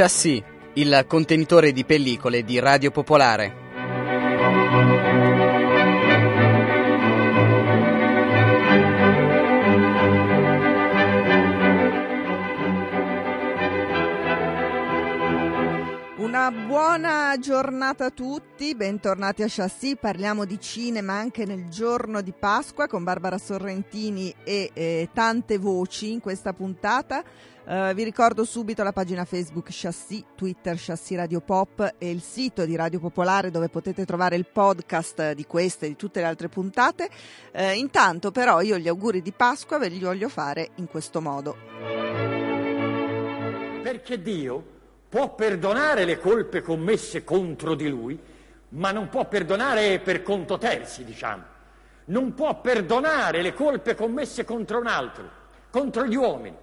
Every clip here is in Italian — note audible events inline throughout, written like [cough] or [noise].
Chassis, il contenitore di pellicole di Radio Popolare. Giornata a tutti, bentornati a Chassis, parliamo di cinema anche nel giorno di Pasqua con Barbara Sorrentini e eh, tante voci in questa puntata. Uh, vi ricordo subito la pagina Facebook Chassis, Twitter Chassis Radio Pop e il sito di Radio Popolare dove potete trovare il podcast di queste e di tutte le altre puntate. Uh, intanto però io gli auguri di Pasqua ve li voglio fare in questo modo. Perché Dio può perdonare le colpe commesse contro di lui, ma non può perdonare per conto terzi, diciamo. Non può perdonare le colpe commesse contro un altro, contro gli uomini.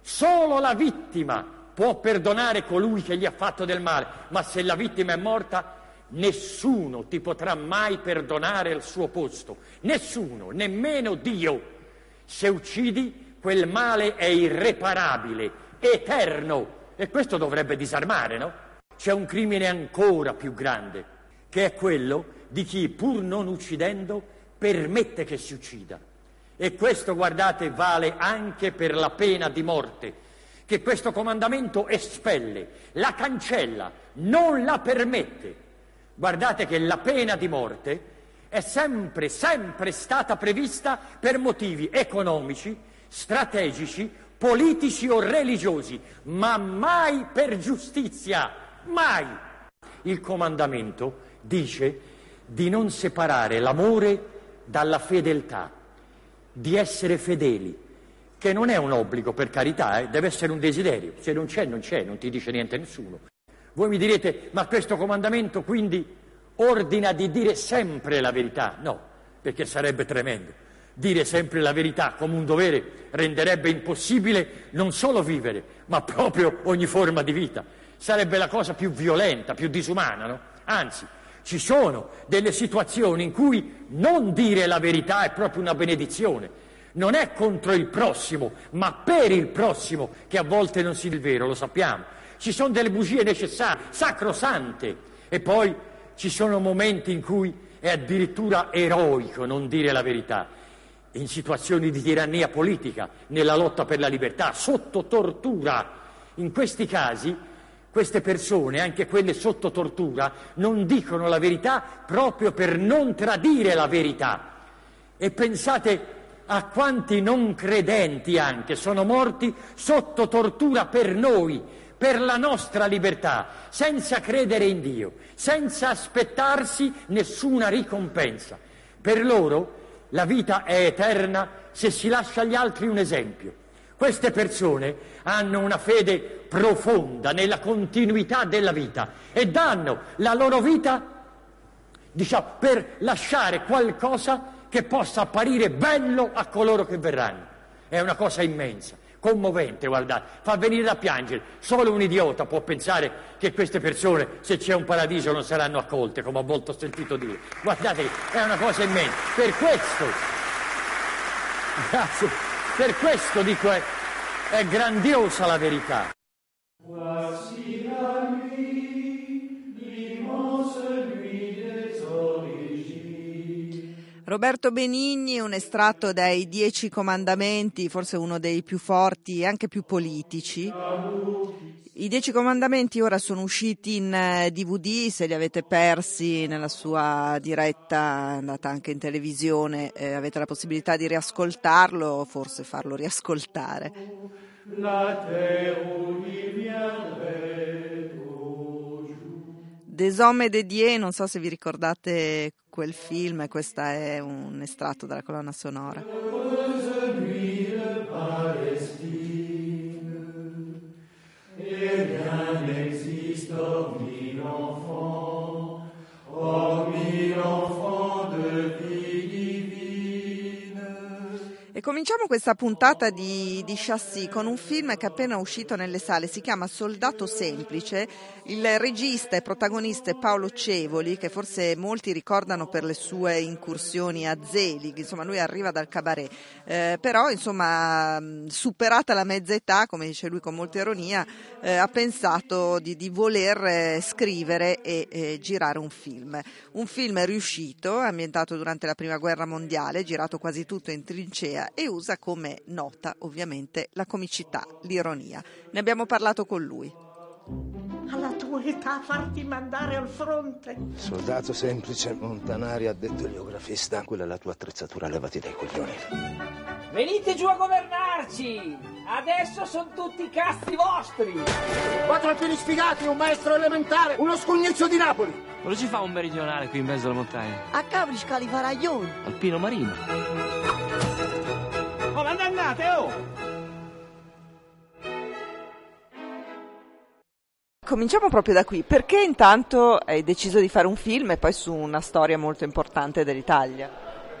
Solo la vittima può perdonare colui che gli ha fatto del male, ma se la vittima è morta, nessuno ti potrà mai perdonare al suo posto. Nessuno, nemmeno Dio. Se uccidi, quel male è irreparabile, eterno e questo dovrebbe disarmare, no? C'è un crimine ancora più grande, che è quello di chi, pur non uccidendo, permette che si uccida. E questo, guardate, vale anche per la pena di morte, che questo comandamento espelle, la cancella, non la permette. Guardate che la pena di morte è sempre, sempre stata prevista per motivi economici, strategici politici o religiosi, ma mai per giustizia, mai. Il comandamento dice di non separare l'amore dalla fedeltà, di essere fedeli, che non è un obbligo per carità, eh, deve essere un desiderio, se non c'è non c'è, non ti dice niente nessuno. Voi mi direte, ma questo comandamento quindi ordina di dire sempre la verità? No, perché sarebbe tremendo dire sempre la verità come un dovere renderebbe impossibile non solo vivere, ma proprio ogni forma di vita. Sarebbe la cosa più violenta, più disumana, no? Anzi, ci sono delle situazioni in cui non dire la verità è proprio una benedizione. Non è contro il prossimo, ma per il prossimo che a volte non si dice il vero, lo sappiamo. Ci sono delle bugie necessarie, sacrosante. E poi ci sono momenti in cui è addirittura eroico non dire la verità in situazioni di tirannia politica, nella lotta per la libertà, sotto tortura. In questi casi queste persone, anche quelle sotto tortura, non dicono la verità proprio per non tradire la verità. E pensate a quanti non credenti anche sono morti sotto tortura per noi, per la nostra libertà, senza credere in Dio, senza aspettarsi nessuna ricompensa. Per loro la vita è eterna se si lascia agli altri un esempio. Queste persone hanno una fede profonda nella continuità della vita e danno la loro vita, diciamo, per lasciare qualcosa che possa apparire bello a coloro che verranno. È una cosa immensa commovente, guardate, fa venire da piangere. Solo un idiota può pensare che queste persone, se c'è un paradiso, non saranno accolte, come ho molto sentito dire. Guardate, è una cosa immensa. Per questo, grazie, per questo dico è, è grandiosa la verità. Roberto Benigni, un estratto dai Dieci Comandamenti, forse uno dei più forti e anche più politici. I Dieci Comandamenti ora sono usciti in DVD, eh, se li avete persi nella sua diretta, andata anche in televisione, eh, avete la possibilità di riascoltarlo o forse farlo riascoltare. La Des Hommes de Dieu, non so se vi ricordate quel film questo è un estratto dalla colonna sonora. Cominciamo questa puntata di, di Chassis con un film che è appena uscito nelle sale, si chiama Soldato Semplice. Il regista e protagonista è Paolo Cevoli, che forse molti ricordano per le sue incursioni a Zelig, insomma lui arriva dal cabaret, eh, però insomma superata la mezza età, come dice lui con molta ironia, eh, ha pensato di, di voler eh, scrivere e eh, girare un film. Un film riuscito, ambientato durante la prima guerra mondiale, girato quasi tutto in trincea e usa come nota ovviamente la comicità, l'ironia. Ne abbiamo parlato con lui. Alla tua età farti mandare al fronte. Soldato semplice, Montanari ha detto il geografista. Quella è la tua attrezzatura, levati dai coglioni. Venite giù a governarci! Adesso sono tutti cazzi vostri! Quattro alpini sfigati, un maestro elementare, uno scugnizzo di Napoli! Cosa ci fa un meridionale qui in mezzo alla montagna? A Capri scali faraglioni! Alpino marino. Andate, oh! Cominciamo proprio da qui. Perché intanto hai deciso di fare un film e poi su una storia molto importante dell'Italia?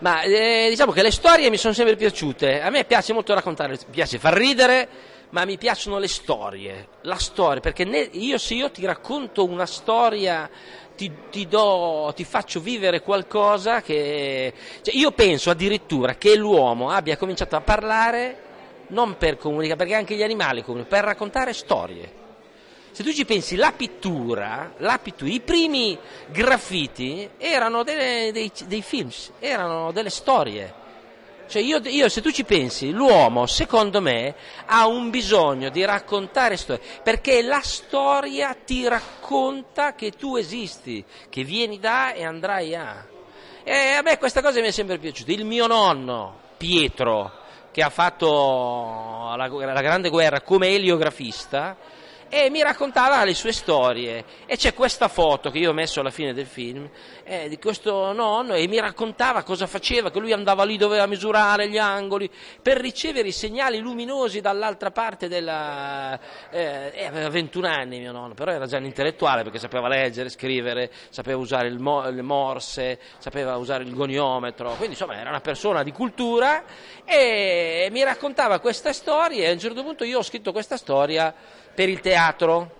Ma eh, diciamo che le storie mi sono sempre piaciute. A me piace molto raccontare, mi piace far ridere, ma mi piacciono le storie. La storia, perché io se io ti racconto una storia ti, ti, do, ti faccio vivere qualcosa che... Cioè io penso addirittura che l'uomo abbia cominciato a parlare non per comunicare, perché anche gli animali comunicano, per raccontare storie. Se tu ci pensi, la pittura, la pittura i primi graffiti erano delle, dei, dei film, erano delle storie. Cioè io, io, se tu ci pensi, l'uomo, secondo me, ha un bisogno di raccontare storie, perché la storia ti racconta che tu esisti, che vieni da e andrai a. E a me questa cosa mi è sempre piaciuta. Il mio nonno, Pietro, che ha fatto la, la grande guerra come eliografista, e mi raccontava le sue storie. E c'è questa foto che io ho messo alla fine del film eh, di questo nonno e mi raccontava cosa faceva, che lui andava lì, doveva misurare gli angoli per ricevere i segnali luminosi dall'altra parte della... Eh, aveva 21 anni mio nonno, però era già un intellettuale perché sapeva leggere, scrivere, sapeva usare mo- il morse, sapeva usare il goniometro, quindi insomma era una persona di cultura e mi raccontava queste storie e a un certo punto io ho scritto questa storia per il teatro.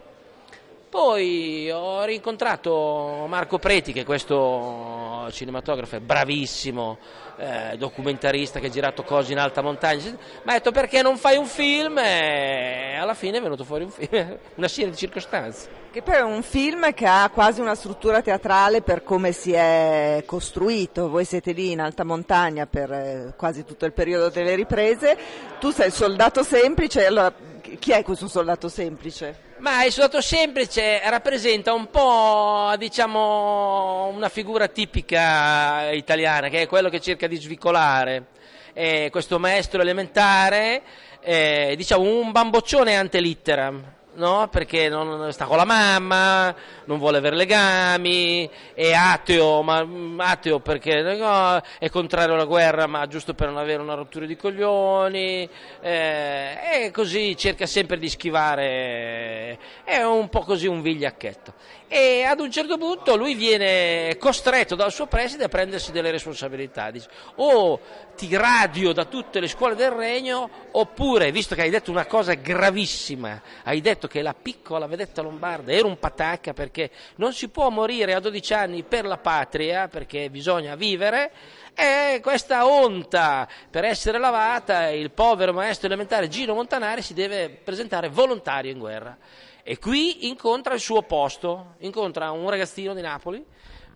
Poi ho rincontrato Marco Preti, che è questo cinematografo è bravissimo, eh, documentarista che ha girato cose in alta montagna. Mi ha detto perché non fai un film? E alla fine è venuto fuori un film, [laughs] una serie di circostanze. Che poi è un film che ha quasi una struttura teatrale per come si è costruito. Voi siete lì in alta montagna per eh, quasi tutto il periodo delle riprese. Tu sei soldato semplice, allora chi è questo soldato semplice? Ma il soldato semplice rappresenta un po', diciamo, una figura tipica italiana, che è quello che cerca di svicolare. Eh, questo maestro elementare, eh, diciamo, un bamboccione ante litteram no? perché non, sta con la mamma, non vuole avere legami, è ateo, ma mm, ateo perché no, è contrario alla guerra, ma giusto per non avere una rottura di coglioni, eh, e così cerca sempre di schivare, è un po' così un vigliacchetto. E ad un certo punto lui viene costretto dal suo preside a prendersi delle responsabilità, dice o ti radio da tutte le scuole del regno, oppure, visto che hai detto una cosa gravissima, hai detto che la piccola vedetta lombarda era un patacca perché non si può morire a 12 anni per la patria, perché bisogna vivere, e questa onta per essere lavata, il povero maestro elementare Gino Montanari si deve presentare volontario in guerra. E qui incontra il suo posto, incontra un ragazzino di Napoli,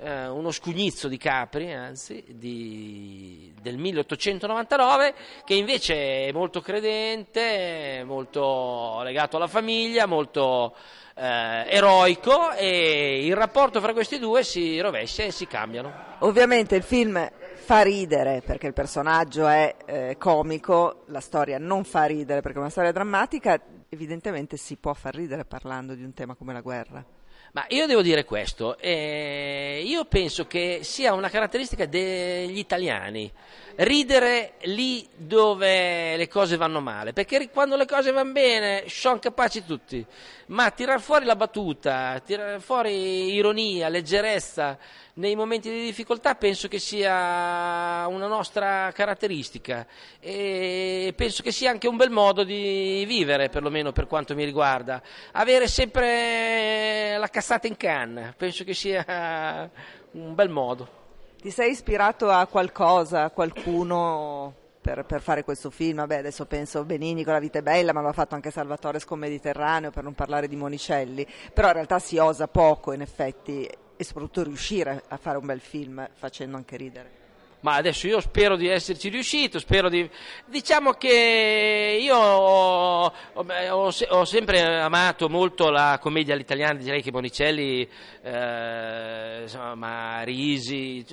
eh, uno scugnizzo di Capri, anzi, di, del 1899, che invece è molto credente, molto legato alla famiglia, molto eh, eroico e il rapporto fra questi due si rovescia e si cambiano. Ovviamente il film fa ridere perché il personaggio è eh, comico, la storia non fa ridere perché è una storia drammatica, evidentemente si può far ridere parlando di un tema come la guerra. Ma io devo dire questo, eh, io penso che sia una caratteristica degli italiani, ridere lì dove le cose vanno male, perché quando le cose vanno bene sono capaci tutti, ma tirar fuori la battuta, tirar fuori ironia, leggerezza nei momenti di difficoltà penso che sia una nostra caratteristica. E penso che sia anche un bel modo di vivere, perlomeno per quanto mi riguarda, avere sempre la cassata in canna, penso che sia un bel modo. Ti sei ispirato a qualcosa, a qualcuno per, per, fare questo film? Vabbè, adesso penso a Benini con La vita è bella, ma l'ha fatto anche Salvatore Scomediterraneo per non parlare di Monicelli. Però in realtà si osa poco, in effetti, e soprattutto riuscire a fare un bel film facendo anche ridere. Ma adesso io spero di esserci riuscito, spero di... Diciamo che io ho, ho, ho sempre amato molto la commedia all'italiana, direi che Bonicelli, eh, insomma, Risi,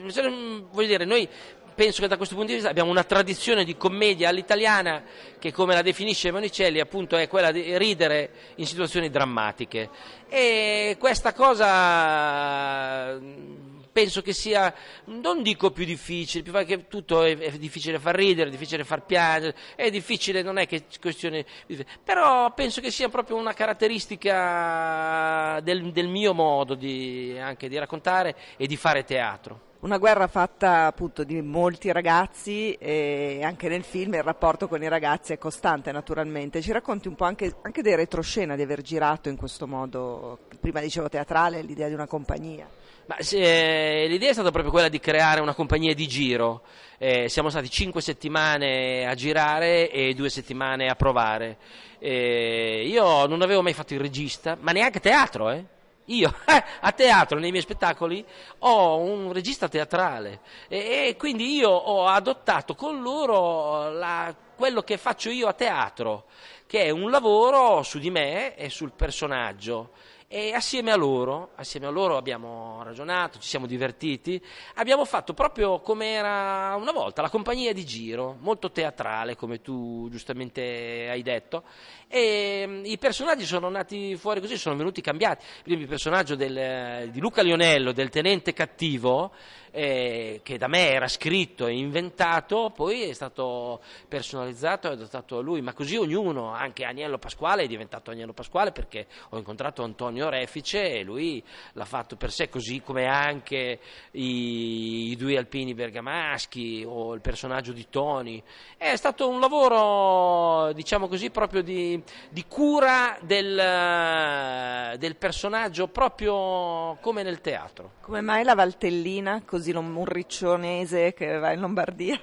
voglio dire, noi penso che da questo punto di vista abbiamo una tradizione di commedia all'italiana che come la definisce Monicelli appunto è quella di ridere in situazioni drammatiche. E questa cosa penso che sia, non dico più difficile, più che tutto è, è, difficile far ridere, è difficile far piangere, è difficile, non è che questione, però penso che sia proprio una caratteristica del, del mio modo di, anche di raccontare e di fare teatro. Una guerra fatta appunto di molti ragazzi e anche nel film il rapporto con i ragazzi è costante naturalmente. Ci racconti un po' anche, anche dei retroscena di aver girato in questo modo, prima dicevo teatrale, l'idea di una compagnia. Se, l'idea è stata proprio quella di creare una compagnia di giro. Eh, siamo stati cinque settimane a girare e due settimane a provare. Eh, io non avevo mai fatto il regista, ma neanche teatro, eh. Io? [laughs] A teatro, nei miei spettacoli, ho un regista teatrale e, e quindi io ho adottato con loro la, quello che faccio io a teatro, che è un lavoro su di me e sul personaggio e assieme a loro, assieme a loro abbiamo ragionato, ci siamo divertiti, abbiamo fatto proprio come era una volta, la compagnia di giro, molto teatrale come tu giustamente hai detto. E mm, i personaggi sono nati fuori così, sono venuti cambiati, il personaggio del, di Luca Lionello, del tenente cattivo, eh, che da me era scritto e inventato, poi è stato personalizzato e adottato a lui, ma così ognuno, anche Agnello Pasquale è diventato Agnello Pasquale perché ho incontrato Antonio Refice e lui l'ha fatto per sé, così come anche i, i due alpini bergamaschi o il personaggio di Tony. È stato un lavoro, diciamo così, proprio di, di cura del, del personaggio, proprio come nel teatro. Come mai la Valtellina? Così così un riccionese che va in Lombardia.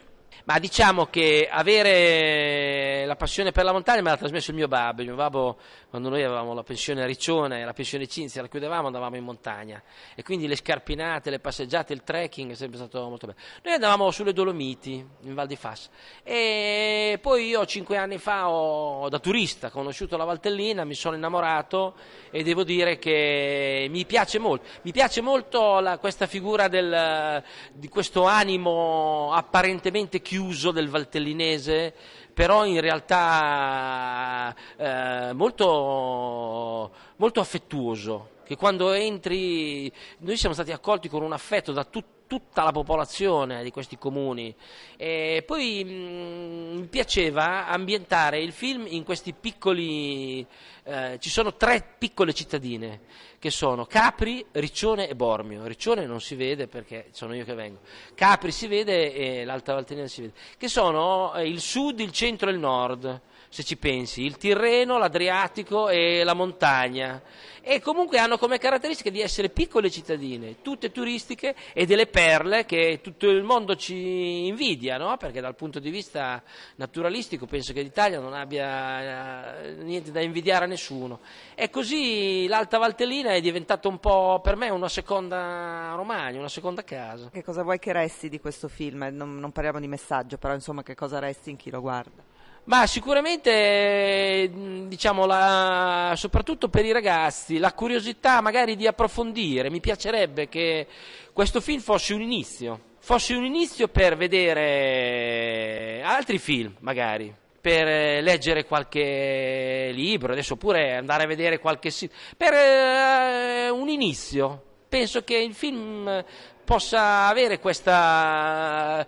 Ma diciamo che avere la passione per la montagna me l'ha trasmesso il mio babbo. Il mio babbo, quando noi avevamo la pensione a Riccione, la pensione Cinzia, la chiudevamo, andavamo in montagna. E quindi le scarpinate, le passeggiate, il trekking è sempre stato molto bello. Noi andavamo sulle Dolomiti, in Val di Fassa. E poi io cinque anni fa, ho, da turista, conosciuto la Valtellina, mi sono innamorato e devo dire che mi piace molto. Mi piace molto la, questa figura del, di questo animo apparentemente chiuso del valtellinese, però in realtà eh, molto, molto affettuoso, che quando entri, noi siamo stati accolti con un affetto da tutti tutta la popolazione di questi comuni. E poi mh, mm, mi piaceva ambientare il film in questi piccoli eh, ci sono tre piccole cittadine che sono Capri, Riccione e Bormio. Riccione non si vede perché sono io che vengo. Capri si vede e l'Alta Valtellina si vede. Che sono eh, il sud, il centro e il nord se ci pensi, il Tirreno, l'Adriatico e la montagna. E comunque hanno come caratteristica di essere piccole cittadine, tutte turistiche e delle perle che tutto il mondo ci invidia, no? perché dal punto di vista naturalistico penso che l'Italia non abbia eh, niente da invidiare a nessuno. E così l'Alta Valtellina è diventata un po' per me una seconda Romagna, una seconda casa. Che cosa vuoi che resti di questo film? Non, non parliamo di messaggio, però insomma che cosa resti in chi lo guarda? Ma sicuramente, diciamo, la, soprattutto per i ragazzi, la curiosità magari di approfondire. Mi piacerebbe che questo film fosse un inizio, fosse un inizio per vedere altri film, magari per eh, leggere qualche libro, adesso oppure andare a vedere qualche sito, per eh, un inizio. Penso che il film possa avere questa,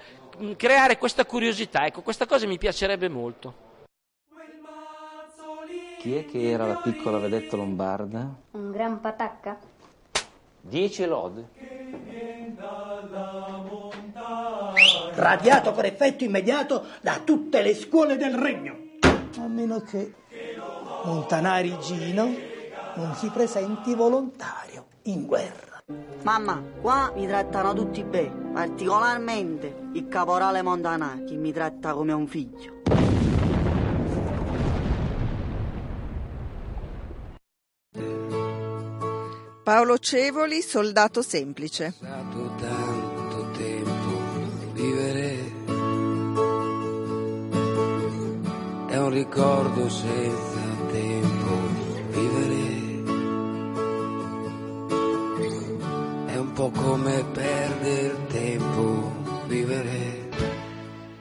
creare questa curiosità, ecco, questa cosa mi piacerebbe molto. Chi è che era la piccola vedetta lombarda? Un gran patacca. Dieci lode. Radiato con effetto immediato da tutte le scuole del regno. A meno che Montanari Gino non si presenti volontario in guerra. Mamma, qua mi trattano tutti bene, particolarmente il caporale Montanari che mi tratta come un figlio. Paolo Cevoli, soldato semplice. Stato tanto tempo vivere è un ricordo senza po' come perdere tempo vivere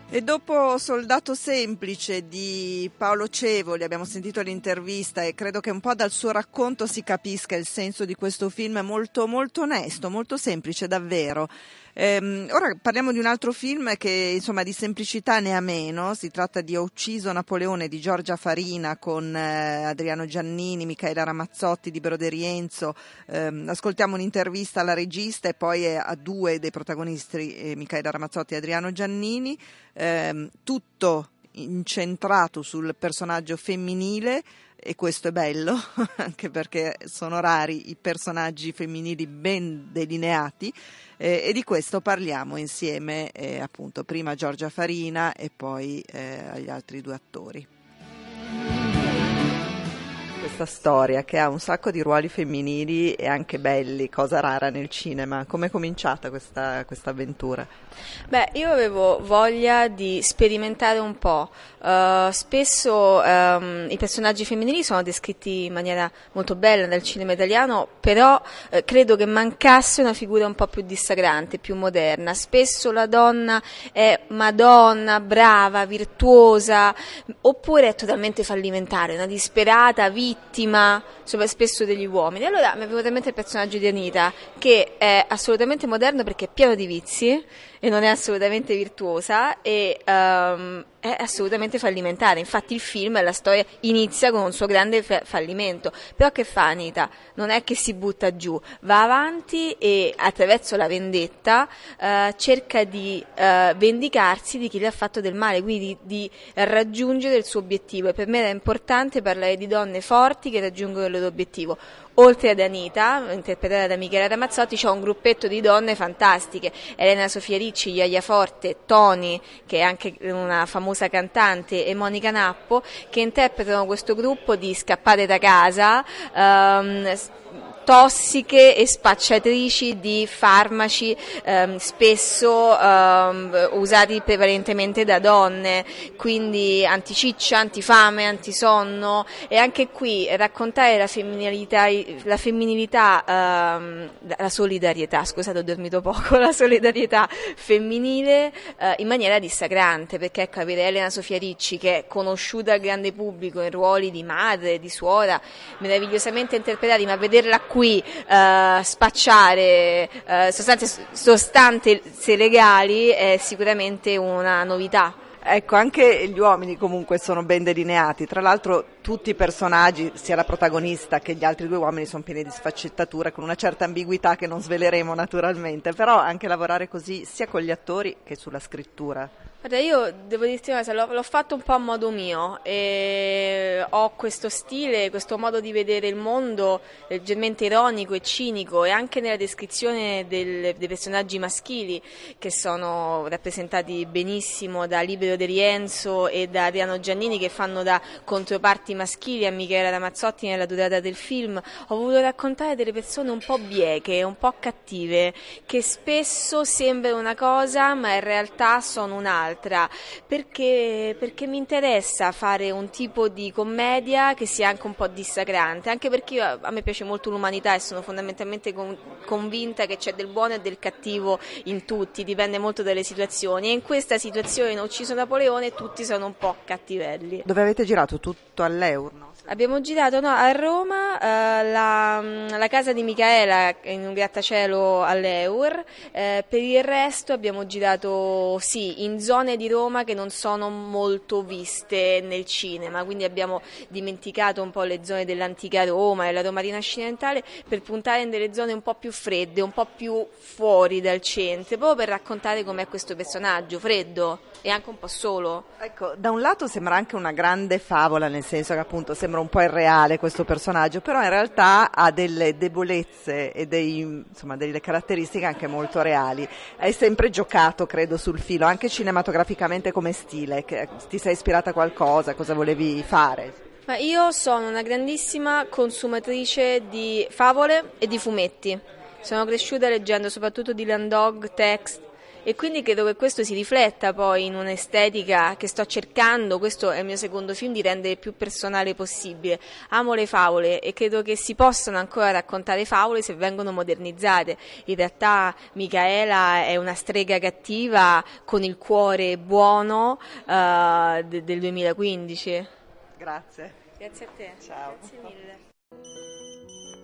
E dopo Soldato semplice di Paolo Cevoli abbiamo sentito l'intervista e credo che un po' dal suo racconto si capisca il senso di questo film molto molto onesto, molto semplice davvero. Ehm, ora parliamo di un altro film che insomma di semplicità ne ha meno, si tratta di Ho ucciso Napoleone di Giorgia Farina con eh, Adriano Giannini, Michaela Ramazzotti di Broderienzo. Ehm, ascoltiamo un'intervista alla regista e poi a due dei protagonisti, eh, Michaela Ramazzotti e Adriano Giannini, ehm, tutto incentrato sul personaggio femminile e questo è bello [laughs] anche perché sono rari i personaggi femminili ben delineati eh, e di questo parliamo insieme eh, appunto prima a Giorgia Farina e poi eh, agli altri due attori. Questa storia che ha un sacco di ruoli femminili e anche belli, cosa rara nel cinema. Come è cominciata questa, questa avventura? Beh, io avevo voglia di sperimentare un po'. Uh, spesso um, i personaggi femminili sono descritti in maniera molto bella nel cinema italiano, però uh, credo che mancasse una figura un po' più dissacrante, più moderna. Spesso la donna è madonna, brava, virtuosa, oppure è totalmente fallimentare, una disperata vittima, spesso degli uomini. Allora mi è venuto in mente il personaggio di Anita, che è assolutamente moderno perché è pieno di vizi e non è assolutamente virtuosa e um, è assolutamente fallimentare. Infatti il film, la storia inizia con un suo grande fa- fallimento. Però che fa Anita? Non è che si butta giù, va avanti e attraverso la vendetta uh, cerca di uh, vendicarsi di chi le ha fatto del male, quindi di, di raggiungere il suo obiettivo. E per me era importante parlare di donne forti che raggiungono il loro obiettivo oltre ad Anita, interpretata da Michela Ramazzotti, c'è un gruppetto di donne fantastiche, Elena Sofia Ricci, Iaia Forte, Toni, che è anche una famosa cantante, e Monica Nappo, che interpretano questo gruppo di scappate da casa, um, tossiche e spacciatrici di farmaci ehm, spesso ehm, usati prevalentemente da donne, quindi anticiccia, antifame, antisonno. E anche qui raccontare la femminilità, la, femminilità ehm, la solidarietà, scusate ho dormito poco, [laughs] la solidarietà femminile eh, in maniera dissacrante, perché ecco avere Elena Sofia Ricci che è conosciuta al grande pubblico in ruoli di madre, di suora, meravigliosamente interpretati, ma vederla qui qui uh, spacciare uh, sostanze, sostanze legali è sicuramente una novità. Ecco, anche gli uomini comunque sono ben delineati, tra l'altro tutti i personaggi, sia la protagonista che gli altri due uomini, sono pieni di sfaccettature con una certa ambiguità che non sveleremo naturalmente, però anche lavorare così sia con gli attori che sulla scrittura. Guarda, io devo dirti una cosa, l'ho, l'ho, fatto un po' a modo mio ho questo stile, questo modo di vedere il mondo leggermente ironico e cinico e anche nella descrizione del, dei personaggi maschili che sono rappresentati benissimo da Libero De Rienzo e da Adriano Giannini che fanno da controparti maschili a Michela Ramazzotti nella durata del film, ho voluto raccontare delle persone un po' bieche, un po' cattive, che spesso sembrano una cosa ma in realtà sono un'altra un'altra, perché, perché mi interessa fare un tipo di commedia che sia anche un po' dissacrante, anche perché io, a me piace molto l'umanità e sono fondamentalmente con, convinta che c'è del buono e del cattivo in tutti, dipende molto dalle situazioni e in questa situazione in Ucciso Napoleone tutti sono un po' cattivelli. Dove avete girato tutto all'Eur, no? Abbiamo girato no, a Roma eh, la, la, casa di Michaela in un grattacielo all'Eur, eh, per il resto abbiamo girato sì, in zone di Roma che non sono molto viste nel cinema, quindi abbiamo dimenticato un po' le zone dell'antica Roma e la Roma rinascimentale per puntare in delle zone un po' più fredde, un po' più fuori dal centro, proprio per raccontare com'è questo personaggio, freddo e anche un po' solo. Ecco, da un lato sembra anche una grande favola, nel senso che appunto sembra un po' irreale questo personaggio, però in realtà ha delle debolezze e dei, insomma, delle caratteristiche anche molto reali. Hai sempre giocato, credo, sul filo, anche cinematograficamente come stile, che ti sei ispirata a qualcosa, cosa volevi fare? Ma io sono una grandissima consumatrice di favole e di fumetti. Sono cresciuta leggendo soprattutto Dylan Dog, Text, e quindi credo che questo si rifletta poi in un'estetica che sto cercando, questo è il mio secondo film, di rendere il più personale possibile. Amo le favole e credo che si possano ancora raccontare favole se vengono modernizzate. In realtà Micaela è una strega cattiva con il cuore buono uh, de- del 2015. Grazie. Grazie a te. Ciao. Grazie mille.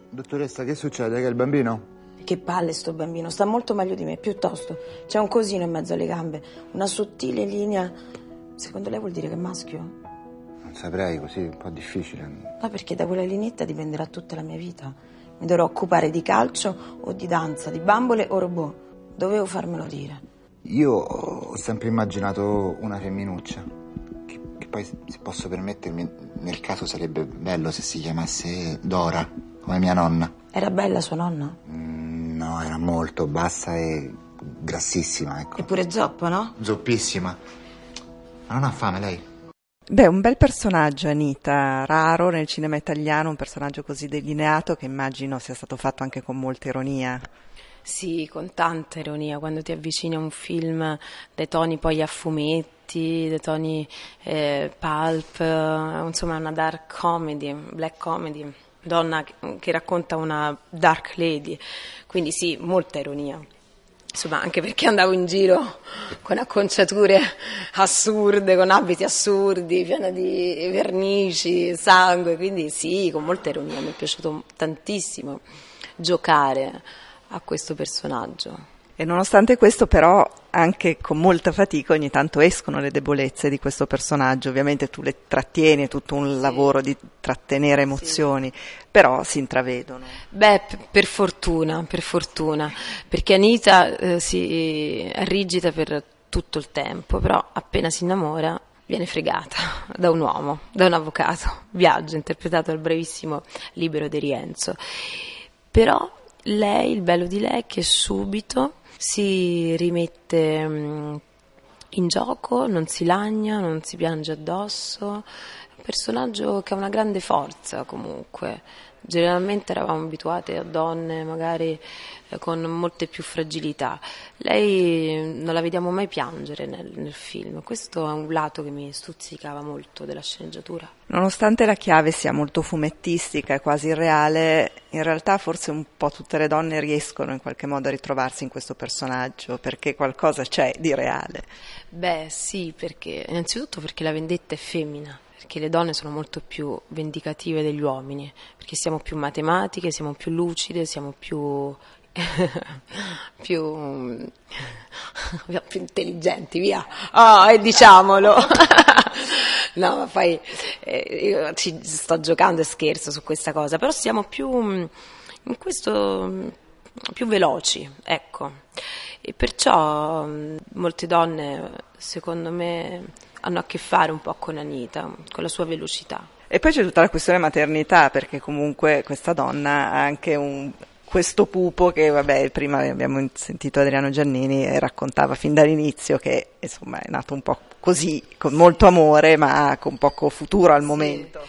Dottoressa, che succede? Che è il bambino? Che palle sto bambino, sta molto meglio di me, piuttosto. C'è un cosino in mezzo alle gambe, una sottile linea. Secondo lei vuol dire che è maschio? Non saprei, così è un po' difficile. No, perché da quella lineetta dipenderà tutta la mia vita. Mi dovrò occupare di calcio o di danza, di bambole o robot. Dovevo farmelo dire. Io ho sempre immaginato una femminuccia. Che, che poi, se posso permettermi, nel caso sarebbe bello se si chiamasse Dora, come mia nonna. Era bella sua nonna? Mm, no, era molto bassa e grassissima, ecco. Eppure zoppa, no? Zoppissima. Ma non ha fame lei? Beh, un bel personaggio Anita, raro nel cinema italiano, un personaggio così delineato che immagino sia stato fatto anche con molta ironia. Sì, con tanta ironia, quando ti avvicini a un film dai toni poi a fumetti, dai toni eh, pulp, eh, insomma una dark comedy, black comedy donna che racconta una dark lady, quindi sì, molta ironia. Insomma, anche perché andavo in giro con acconciature assurde, con abiti assurdi, piena di vernici, sangue, quindi sì, con molta ironia, mi è piaciuto tantissimo giocare a questo personaggio. E nonostante questo, però, anche con molta fatica ogni tanto escono le debolezze di questo personaggio. Ovviamente tu le trattieni, è tutto un sì. lavoro di trattenere emozioni, sì. però si intravedono. Beh, per fortuna, per fortuna, perché Anita eh, si rigida per tutto il tempo, però appena si innamora viene fregata [laughs] da un uomo, da un avvocato. Viaggio, interpretato dal bravissimo Libero De Rienzo. Però lei, il bello di lei è che subito si rimette mm, in gioco, non si lagna, non si piange addosso, è un personaggio che ha una grande forza comunque. Generalmente eravamo abituate a donne magari con molte più fragilità. Lei non la vediamo mai piangere nel, nel, film, questo è un lato che mi stuzzicava molto della sceneggiatura. Nonostante la chiave sia molto fumettistica e quasi irreale, in realtà forse un po' tutte le donne riescono in qualche modo a ritrovarsi in questo personaggio, perché qualcosa c'è di reale. Beh sì, perché innanzitutto perché la vendetta è femmina perché le donne sono molto più vendicative degli uomini, perché siamo più matematiche, siamo più lucide, siamo più [laughs] più, [laughs] più intelligenti, via. Oh, e diciamolo. [laughs] no, ma poi eh, io ci sto giocando e scherzo su questa cosa, però siamo più in questo più veloci, ecco. E perciò molte donne, secondo me, hanno a che fare un po' con Anita, con la sua velocità. E poi c'è tutta la questione maternità, perché comunque questa donna ha anche un, questo pupo che, vabbè, prima abbiamo sentito Adriano Giannini e raccontava fin dall'inizio che insomma è nato un po' così, con molto amore, ma con poco futuro al sì. momento.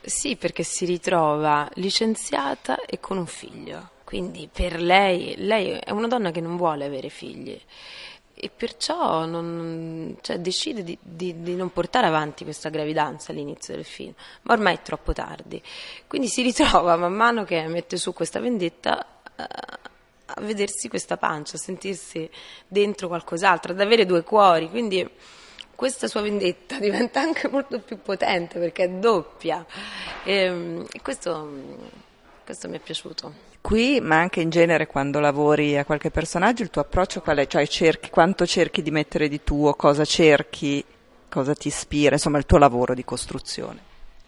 Sì, perché si ritrova licenziata e con un figlio. Quindi per lei, lei è una donna che non vuole avere figli e perciò non, cioè, decide di, di, di, non portare avanti questa gravidanza all'inizio del film, ma ormai è troppo tardi. Quindi si ritrova man mano che mette su questa vendetta eh, a vedersi questa pancia, a sentirsi dentro qualcos'altro, ad avere due cuori. Quindi questa sua vendetta [laughs] diventa anche molto più potente perché è doppia. E, e questo, questo mi è piaciuto. Qui, ma anche in genere quando lavori a qualche personaggio, il tuo approccio qual è? Cioè cerchi, quanto cerchi di mettere di tuo, cosa cerchi, cosa ti ispira, insomma il tuo lavoro di costruzione.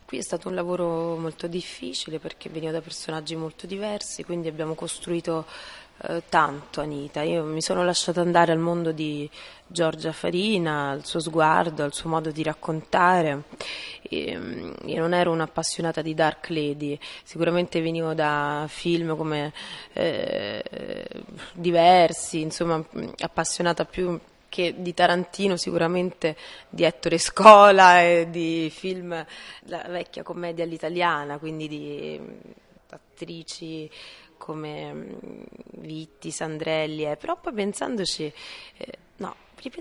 Qui è stato un lavoro molto difficile perché venivo da personaggi molto diversi, quindi abbiamo costruito eh, tanto Anita. Io mi sono lasciata andare al mondo di Giorgia Farina, al suo sguardo, al suo modo di raccontare. E, mm, io non ero un'appassionata di Dark Lady, sicuramente venivo da film come eh, diversi, insomma, appassionata più di Tarantino sicuramente di Ettore Scola e di film la vecchia commedia all'italiana, quindi di mm, attrici come mm, Vitti, Sandrelli, eh. però poi pensandoci, eh, no,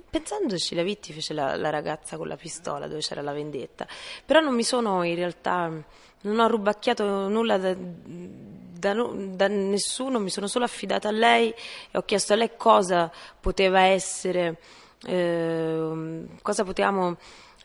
pensandoci la Vitti fece la, la, ragazza con la pistola dove c'era la vendetta, però non mi sono in realtà, non ho rubacchiato nulla da, da, da nessuno, mi sono solo affidata a lei e ho chiesto a lei cosa poteva essere, eh, cosa potevamo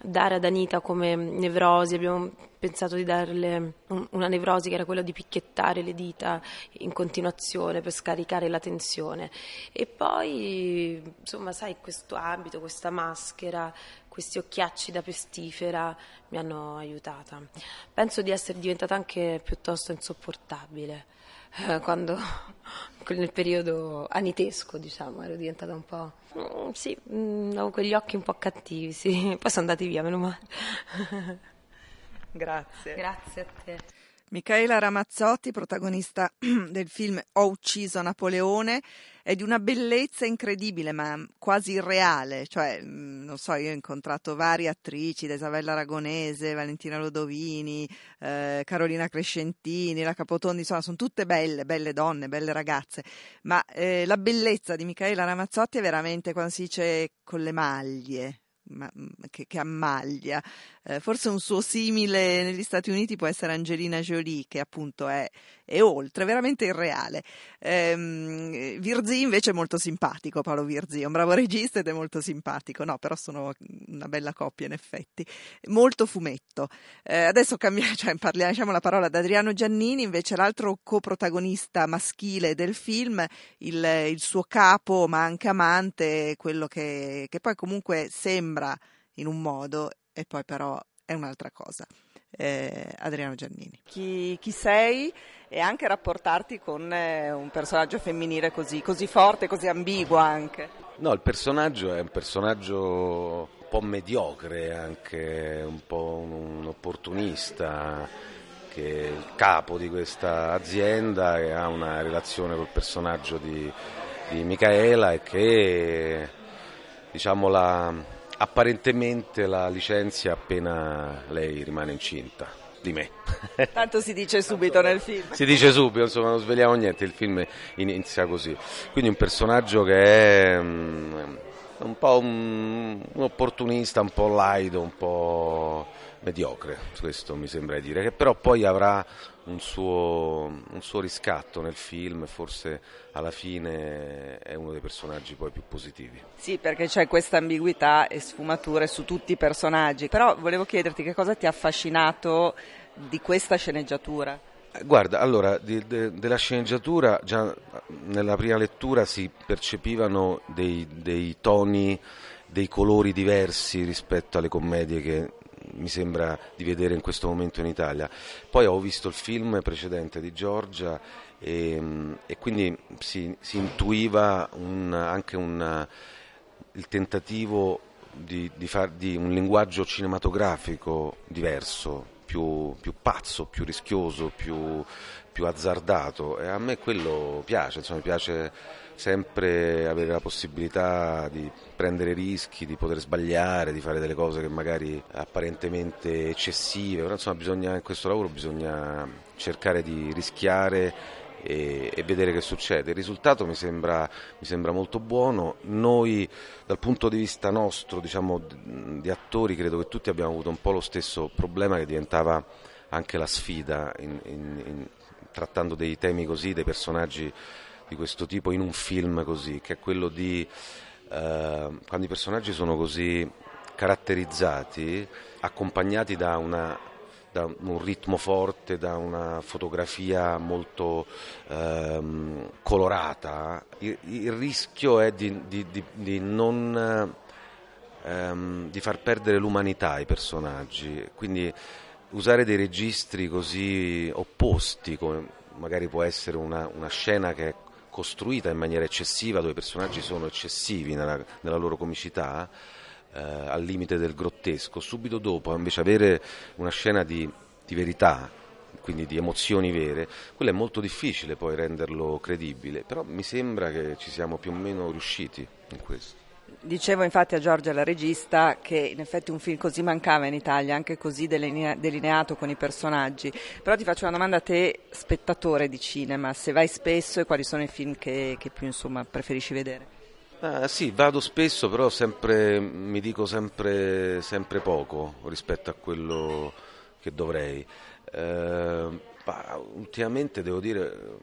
dare ad Anita come nevrosi, abbiamo pensato di darle una nevrosi che era quella di picchiettare le dita in continuazione per scaricare la tensione e poi insomma sai questo abito, questa maschera, questi occhiacci da pestifera mi hanno aiutata. Penso di essere diventata anche piuttosto insopportabile eh, quando [laughs] nel periodo anitesco, diciamo, ero diventata un po'. Mm, sì, mm, avevo quegli occhi un po' cattivi, sì. [laughs] Poi sono andati via, meno male. [laughs] Grazie. Grazie a te. Michaela Ramazzotti, protagonista [clears throat] del film Ho ucciso Napoleone, è di una bellezza incredibile, ma quasi irreale. Cioè, mm, non so, io ho incontrato varie attrici, da Isabella Aragonese, Valentina Lodovini, eh, Carolina Crescentini, la Capotondi, insomma, sono tutte belle, belle donne, belle ragazze. Ma eh, la bellezza di Michaela Ramazzotti è veramente, quando si dice con le maglie, che, che ammaglia. Eh, forse un suo simile negli Stati Uniti può essere Angelina Jolie, che appunto è, è oltre, veramente irreale. Eh, Virzi invece è molto simpatico, Paolo Virzi, è un bravo regista ed è molto simpatico, no, però sono una bella coppia in effetti. Molto fumetto. Eh, adesso cambiamo, [laughs] cioè, parliamo, lasciamo la parola ad Adriano Giannini, invece l'altro coprotagonista maschile del film, il, il suo capo ma anche amante, quello che, che poi comunque sembra in un modo e poi però è un'altra cosa. Eh, Adriano Giannini. Chi, chi, sei e anche rapportarti con eh, un personaggio femminile così, così, forte, così ambiguo anche. No, il personaggio è un personaggio un po' mediocre, anche un po' un, un opportunista, che è il capo di questa azienda e ha una relazione col personaggio di, di Micaela e che diciamo la apparentemente la licenzia appena lei rimane incinta di me. [laughs] Tanto si dice subito nel film. Si dice subito, insomma, non svegliamo niente, il film inizia così. Quindi un personaggio che è um, un po' un, un, opportunista, un po' laido, un po' mediocre, questo mi sembra di dire, che però poi avrà un suo, un suo riscatto nel film, forse alla fine è uno dei personaggi poi più positivi. Sì, perché c'è questa ambiguità e sfumature su tutti i personaggi, però volevo chiederti che cosa ti ha affascinato di questa sceneggiatura? Guarda, allora, di, de, della sceneggiatura già nella prima lettura si percepivano dei, dei toni, dei colori diversi rispetto alle commedie che mi sembra di vedere in questo momento in Italia. Poi ho visto il film precedente di Giorgia e, e quindi si, si intuiva un, anche un, il tentativo di, di, far, di un linguaggio cinematografico diverso, più, più pazzo, più rischioso, più, più, azzardato e a me quello piace, insomma, mi piace sempre avere la possibilità di prendere rischi, di poter sbagliare, di fare delle cose che magari apparentemente eccessive, però insomma bisogna, in questo lavoro bisogna cercare di rischiare e, e vedere che succede. Il risultato mi sembra, mi sembra, molto buono. Noi dal punto di vista nostro, diciamo, di attori, credo che tutti abbiamo avuto un po' lo stesso problema che diventava anche la sfida in, in, trattando dei temi così, dei personaggi di questo tipo in un film così, che è quello di eh, quando i personaggi sono così caratterizzati, accompagnati da, una, da, un ritmo forte, da una fotografia molto ehm, colorata, il, il, rischio è di, di, di, di non ehm, di far perdere l'umanità ai personaggi. Quindi usare dei registri così opposti, come magari può essere una, una scena che è costruita in maniera eccessiva, dove i personaggi sono eccessivi nella, nella loro comicità, eh, al limite del grottesco, subito dopo invece avere una scena di, di verità, quindi di emozioni vere, quello è molto difficile poi renderlo credibile, però mi sembra che ci siamo più o meno riusciti in questo. Dicevo infatti a Giorgia, la regista, che in effetti un film così mancava in Italia, anche così delineato con i personaggi. Però ti faccio una domanda a te, spettatore di cinema, se vai spesso e quali sono i film che, che più insomma, preferisci vedere? Ah, sì, vado spesso, però sempre, mi dico sempre, sempre, poco rispetto a quello che dovrei. Eh, ultimamente devo dire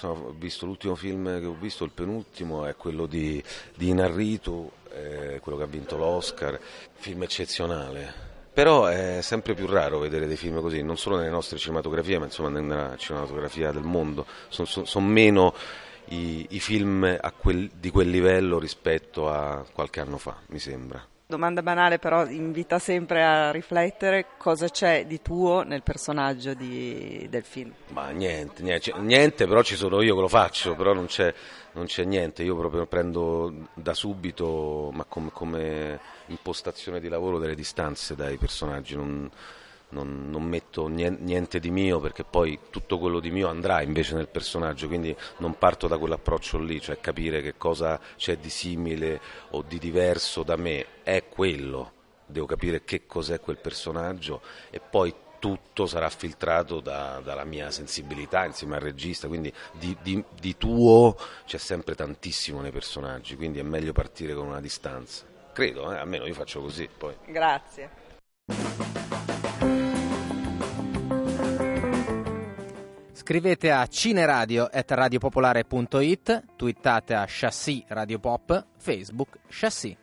ho visto l'ultimo film che ho visto, il penultimo, è quello di, di Inarritu, eh, quello che ha vinto l'Oscar, film eccezionale. Però è sempre più raro vedere dei film così, non solo nelle nostre cinematografie, ma insomma nella cinematografia del mondo. Sono son, son meno i, i film quel, di quel livello rispetto a qualche anno fa, mi sembra domanda banale però invita sempre a riflettere cosa c'è di tuo nel personaggio di, del film. Ma niente, niente, niente, però ci sono io che lo faccio, però non c'è, non c'è niente, io proprio prendo da subito, ma come, come impostazione di lavoro delle distanze dai personaggi. Non, non, non, metto niente di mio perché poi tutto quello di mio andrà invece nel personaggio, quindi non parto da quell'approccio lì, cioè capire che cosa c'è di simile o di diverso da me, è quello, devo capire che cos'è quel personaggio e poi tutto sarà filtrato da, dalla mia sensibilità insieme al regista, quindi di, di, di tuo c'è sempre tantissimo nei personaggi, quindi è meglio partire con una distanza. Credo, eh? almeno io faccio così. Poi. Grazie. Scrivete a cineradio.radiopopolare.it, twittate a Chassis Radio Pop, Facebook Chassis.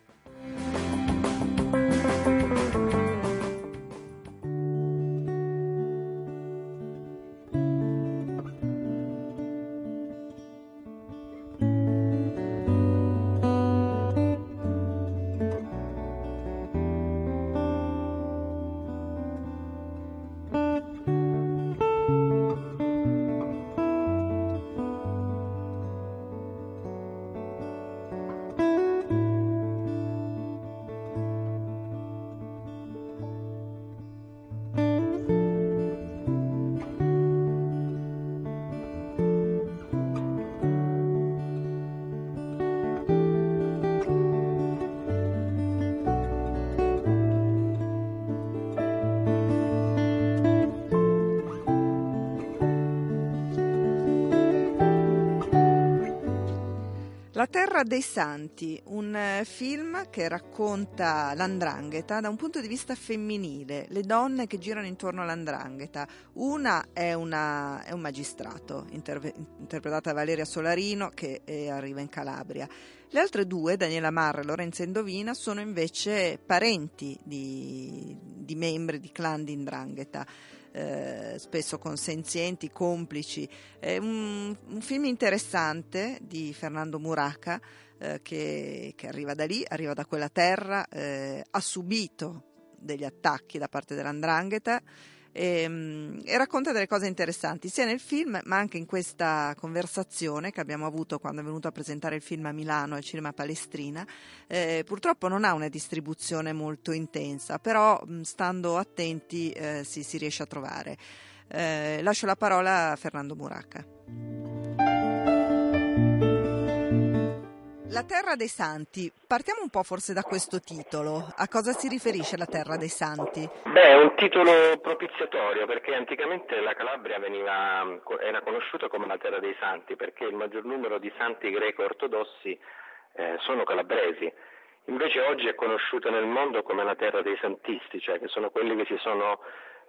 Dei Santi, un eh, film che racconta l'andrangheta da un punto di vista femminile, le donne che girano intorno all'andrangheta. Una è, una, è un magistrato, interve, interpretata da Valeria Solarino, che eh, arriva in Calabria. Le altre due, Daniela Marra e Lorenza Indovina, sono invece parenti di, di membri di clan di indrangheta eh, spesso consenzienti, complici. È un, un, film interessante di Fernando Muraca eh, che, che, arriva da lì, arriva da quella terra, eh, ha subito degli attacchi da parte dell'andrangheta e, ehm, e, racconta delle cose interessanti sia nel film ma anche in questa conversazione che abbiamo avuto quando è venuto a presentare il film a Milano al Cinema Palestrina. Eh, purtroppo non ha una distribuzione molto intensa, però stando attenti eh, si, si, riesce a trovare. Eh, lascio la parola a Fernando Muraca. La Terra dei Santi, partiamo un po' forse da questo titolo. A cosa si riferisce la Terra dei Santi? Beh, è un titolo propiziatorio perché anticamente la Calabria veniva, era conosciuta come la Terra dei Santi perché il maggior numero di santi greco-ortodossi eh, sono calabresi. Invece oggi è conosciuta nel mondo come la Terra dei Santisti, cioè che sono quelli che si sono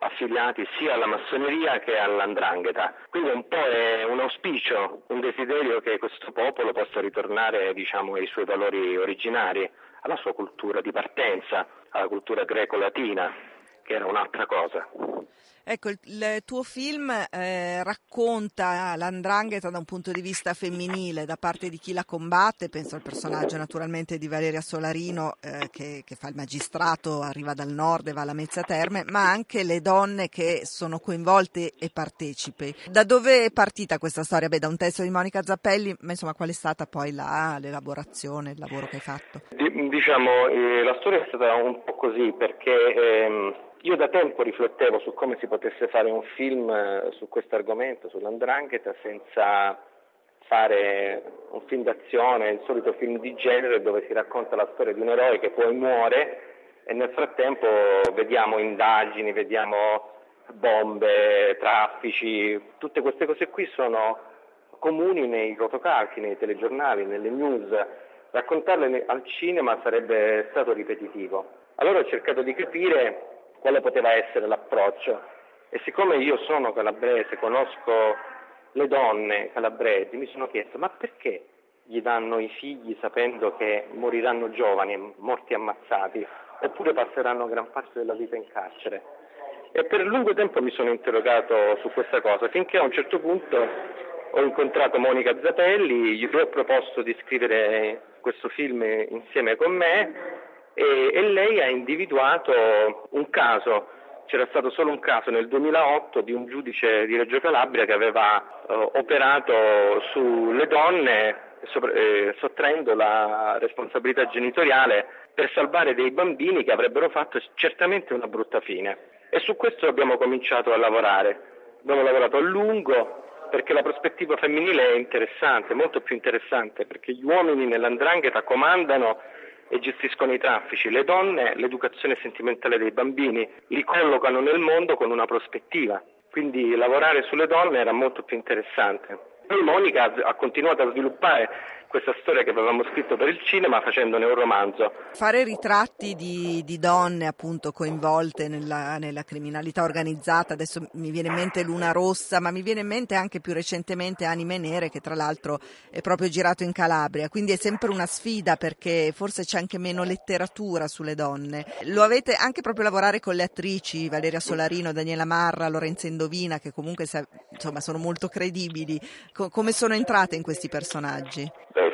affiliati sia alla massoneria che all'andrangheta. Quindi un po' è un auspicio, un desiderio che questo popolo possa ritornare diciamo, ai suoi valori originari, alla sua cultura di partenza, alla cultura greco-latina, che era un'altra cosa. Ecco, il, il tuo film eh, racconta l'andrangheta da un punto di vista femminile, da parte di chi la combatte, penso al personaggio naturalmente di Valeria Solarino eh, che, che, fa il magistrato, arriva dal nord e va alla Mezza Terme, ma anche le donne che sono coinvolte e partecipi. Da dove è partita questa storia? Beh, da un testo di Monica Zappelli, ma insomma qual è stata poi la, l'elaborazione, il lavoro che hai fatto? diciamo, eh, la storia è stata un po' così perché... Ehm io da tempo riflettevo su come si potesse fare un film eh, su questo argomento, sull'andrangheta, senza fare un film d'azione, il solito film di genere dove si racconta la storia di un eroe che poi muore e nel frattempo vediamo indagini, vediamo bombe, traffici, tutte queste cose qui sono comuni nei rotocalchi, nei telegiornali, nelle news. Raccontarle al cinema sarebbe stato ripetitivo. Allora ho cercato di capire quale poteva essere l'approccio. E siccome io sono calabrese, conosco le donne calabresi, mi sono chiesto ma perché gli danno i figli sapendo che moriranno giovani, morti ammazzati, oppure passeranno gran parte della vita in carcere? E per lungo tempo mi sono interrogato su questa cosa, finché a un certo punto ho incontrato Monica Zapelli, gli ho proposto di scrivere questo film insieme con me e, e lei ha individuato un caso c'era stato solo un caso nel 2008 di un giudice di Reggio Calabria che aveva eh, operato sulle donne sopra, eh, sottraendo la responsabilità genitoriale per salvare dei bambini che avrebbero fatto certamente una brutta fine. E su questo abbiamo cominciato a lavorare. Abbiamo lavorato a lungo perché la prospettiva femminile è interessante, molto più interessante, perché gli uomini nell'andrangheta comandano e gestiscono i traffici, le donne l'educazione sentimentale dei bambini, li collocano nel mondo con una prospettiva, quindi lavorare sulle donne era molto più interessante. Poi Monica ha continuato a sviluppare questa storia che avevamo scritto per il cinema facendone un romanzo. Fare ritratti di, di donne appunto coinvolte nella, nella, criminalità organizzata, adesso mi viene in mente Luna Rossa, ma mi viene in mente anche più recentemente Anime Nere che tra l'altro è proprio girato in Calabria, quindi è sempre una sfida perché forse c'è anche meno letteratura sulle donne. Lo avete anche proprio lavorare con le attrici, Valeria Solarino, Daniela Marra, Lorenza Indovina, che comunque insomma sono molto credibili. come sono entrate in questi personaggi?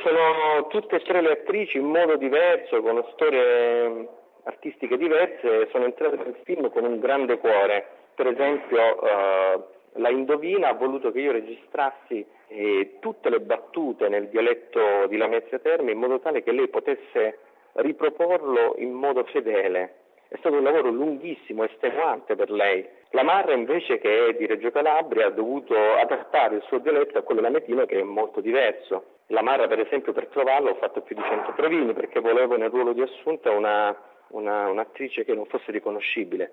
Sono tutte e tre le attrici in modo diverso, con storie artistiche diverse, sono entrate nel film con un grande cuore. Per esempio eh, la Indovina ha voluto che io registrassi eh, tutte le battute nel dialetto di Lamezia Terme in modo tale che lei potesse riproporlo in modo fedele. È stato un lavoro lunghissimo, estenuante per lei. La Marra invece che è di Reggio Calabria ha dovuto adattare il suo dialetto a quello lametino che è molto diverso. La Marra per esempio per trovarlo ho fatto più di 100 provini perché volevo nel ruolo di assunta una, una, un'attrice che non fosse riconoscibile,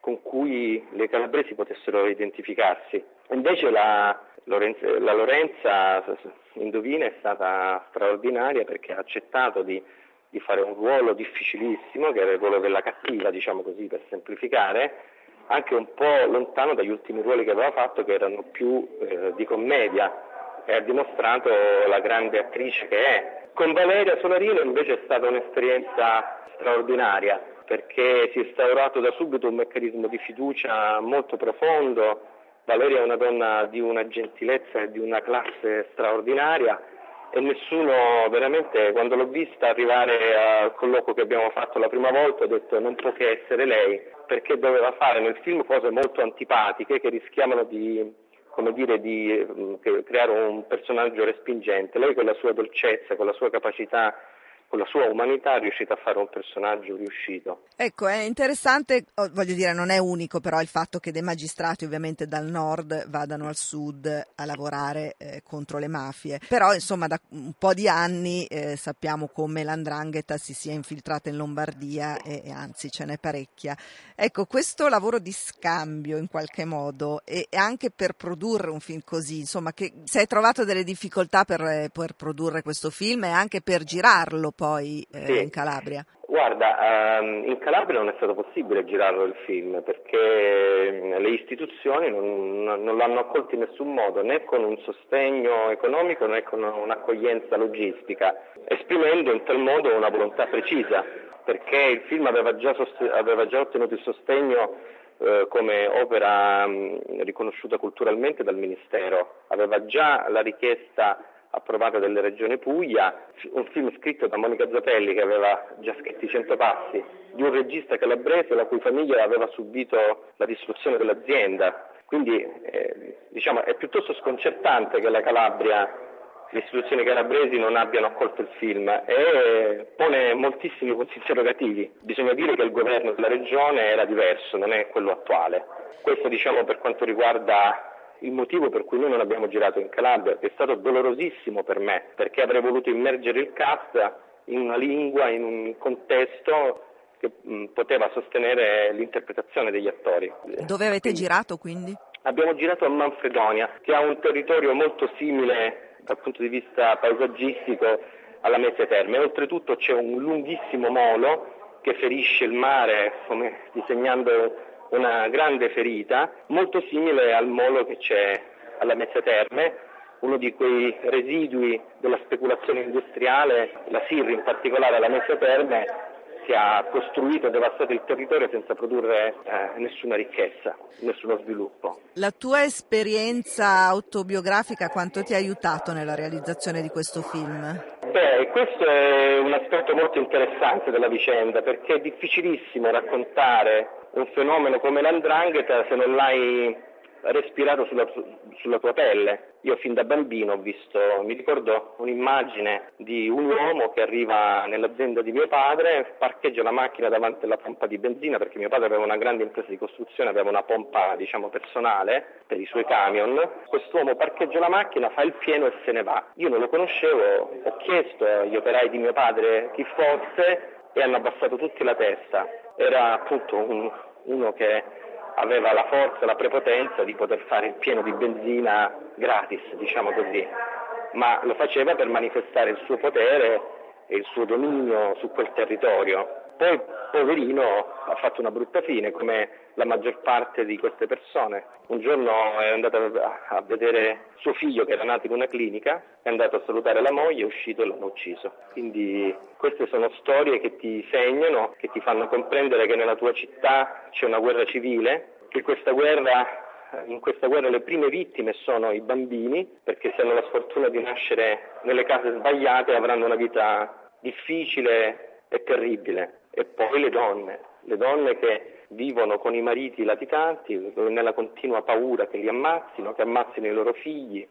con cui le calabresi potessero identificarsi. Invece la, Lorenza, la Lorenza Indovina è stata straordinaria perché ha accettato di, di fare un ruolo difficilissimo, che era il ruolo della cattiva, diciamo così per semplificare, anche un po' lontano dagli ultimi ruoli che aveva fatto che erano più eh, di commedia e ha dimostrato la grande attrice che è. Con Valeria Solarino invece è stata un'esperienza straordinaria perché si è instaurato da subito un meccanismo di fiducia molto profondo. Valeria è una donna di una gentilezza e di una classe straordinaria e nessuno veramente quando l'ho vista arrivare al colloquio che abbiamo fatto la prima volta ho detto non può che essere lei perché doveva fare nel film cose molto antipatiche che rischiavano di, dire, di mm, creare un personaggio respingente. Lei con la sua dolcezza, con la sua capacità con la sua umanità è riuscito a fare un personaggio riuscito. Ecco, è interessante, oh, voglio dire, non è unico però il fatto che dei magistrati ovviamente dal nord vadano al sud a lavorare eh, contro le mafie, però insomma da un po' di anni eh, sappiamo come l'andrangheta si sia infiltrata in Lombardia e, e, anzi ce n'è parecchia. Ecco, questo lavoro di scambio in qualche modo e, e anche per produrre un film così, insomma, che se hai trovato delle difficoltà per, per produrre questo film e anche per girarlo poi eh, sì. in Calabria? Guarda, um, in Calabria non è stato possibile girarlo il film perché mm, le istituzioni non, non, l'hanno accolto in nessun modo, né con un sostegno economico né con un'accoglienza logistica, esprimendo in tal modo una volontà precisa, perché il film aveva già, sost- aveva già ottenuto il sostegno eh, come opera mh, mm, riconosciuta culturalmente dal Ministero, aveva già la richiesta approvata delle Regioni Puglia, un film scritto da Monica Zappelli che aveva già scritto i Cento Passi, di un regista calabrese la cui famiglia aveva subito la distruzione dell'azienda. Quindi eh, diciamo, è piuttosto sconcertante che la Calabria, le istituzioni calabresi non abbiano accolto il film e pone moltissimi punti interrogativi. Bisogna dire che il governo della regione era diverso, non è quello attuale. Questo diciamo per quanto riguarda il motivo per cui noi non abbiamo girato in Calabria è stato dolorosissimo per me, perché avrei voluto immergere il cast in una lingua, in un contesto che mh, poteva sostenere l'interpretazione degli attori. Dove avete girato quindi? Abbiamo girato a Manfredonia, che ha un territorio molto simile dal punto di vista paesaggistico alla Messe Terme. Oltretutto c'è un lunghissimo molo che ferisce il mare, come disegnando una grande ferita, molto simile al molo che c'è alla Mezza Terme, uno di quei residui della speculazione industriale, la SIR in particolare alla Mezza Terme, che ha costruito e devastato il territorio senza produrre eh, nessuna ricchezza, nessuno sviluppo. La tua esperienza autobiografica quanto ti ha aiutato nella realizzazione di questo film? Beh, questo è un aspetto molto interessante della vicenda perché è difficilissimo raccontare un fenomeno come l'andrangheta se non l'hai respirato sulla, sulla, tua pelle. Io fin da bambino ho visto, mi ricordo un'immagine di un uomo che arriva nell'azienda di mio padre, parcheggia la macchina davanti alla pompa di benzina perché mio padre aveva una grande impresa di costruzione, aveva una pompa diciamo personale per i suoi camion. Quest'uomo parcheggia la macchina, fa il pieno e se ne va. Io non lo conoscevo, ho chiesto agli operai di mio padre chi fosse e hanno abbassato tutti la testa. Era appunto un, uno che aveva la forza, la prepotenza di poter fare il pieno di benzina gratis, diciamo così, ma lo faceva per manifestare il suo potere e il suo dominio su quel territorio. Poi, poverino, ha fatto una brutta fine, come la maggior parte di queste persone. Un giorno è andato a vedere suo figlio che era nato in una clinica, è andato a salutare la moglie, è uscito e l'hanno ucciso. Quindi queste sono storie che ti segnano, che ti fanno comprendere che nella tua città c'è una guerra civile, che questa guerra in questa guerra le prime vittime sono i bambini, perché se hanno la sfortuna di nascere nelle case sbagliate avranno una vita difficile e terribile e poi le donne, le donne che vivono con i mariti latitanti, nella continua paura che li ammazzino, che ammazzino i loro figli,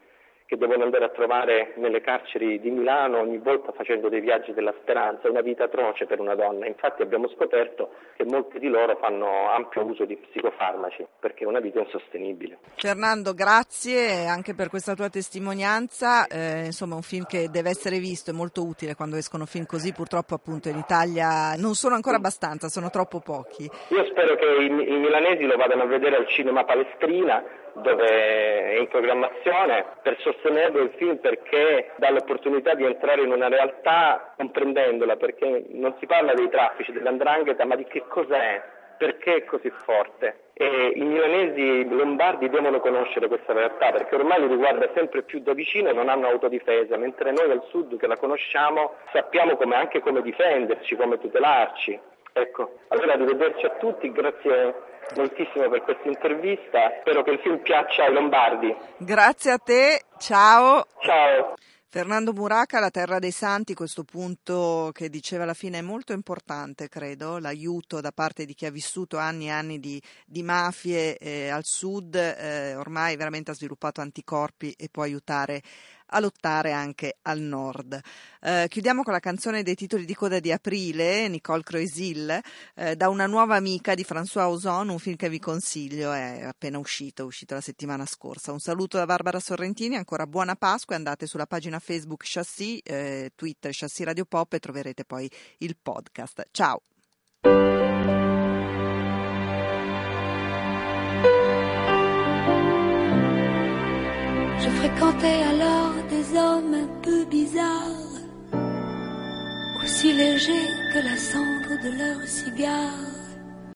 che devono andare a trovare nelle carceri di Milano ogni volta facendo dei viaggi della speranza, è una vita atroce per una donna. Infatti abbiamo scoperto che molti di loro fanno ampio uso di psicofarmaci perché è una vita insostenibile. Fernando, grazie anche per questa tua testimonianza, eh, insomma un film che deve essere visto, è molto utile quando escono film così, purtroppo appunto in Italia non sono ancora abbastanza, sono troppo pochi. Io spero che i, i milanesi lo vadano a vedere al cinema Palestrina dove è in programmazione per sostenerlo il film perché dà l'opportunità di entrare in una realtà comprendendola perché non si parla dei traffici, dell'andrangheta ma di che cos'è, perché è così forte e i milanesi lombardi devono conoscere questa realtà perché ormai li riguarda sempre più da vicino e non hanno autodifesa, mentre noi al sud che la conosciamo sappiamo come, anche come difenderci, come tutelarci. Ecco, allora arrivederci a tutti, grazie moltissimo per questa intervista, spero che il film piaccia ai lombardi. Grazie a te, ciao. Ciao. Fernando Muraca, La Terra dei Santi, questo punto che diceva alla fine è molto importante, credo, l'aiuto da parte di chi ha vissuto anni e anni di, di mafie eh, al sud, eh, ormai veramente ha sviluppato anticorpi e può aiutare a lottare anche al nord. Eh, chiudiamo con la canzone dei titoli di coda di aprile, Nicole Croisil, eh, da una nuova amica di François Ozon, un film che vi consiglio, è appena uscito, è uscito la settimana scorsa. Un saluto da Barbara Sorrentini, ancora buona Pasqua, andate sulla pagina Facebook Chassis, eh, Twitter Chassis Radio Pop e troverete poi il podcast. Ciao! Je fréquentais alors hommes un peu bizarres, aussi légers que la cendre de leur cigare.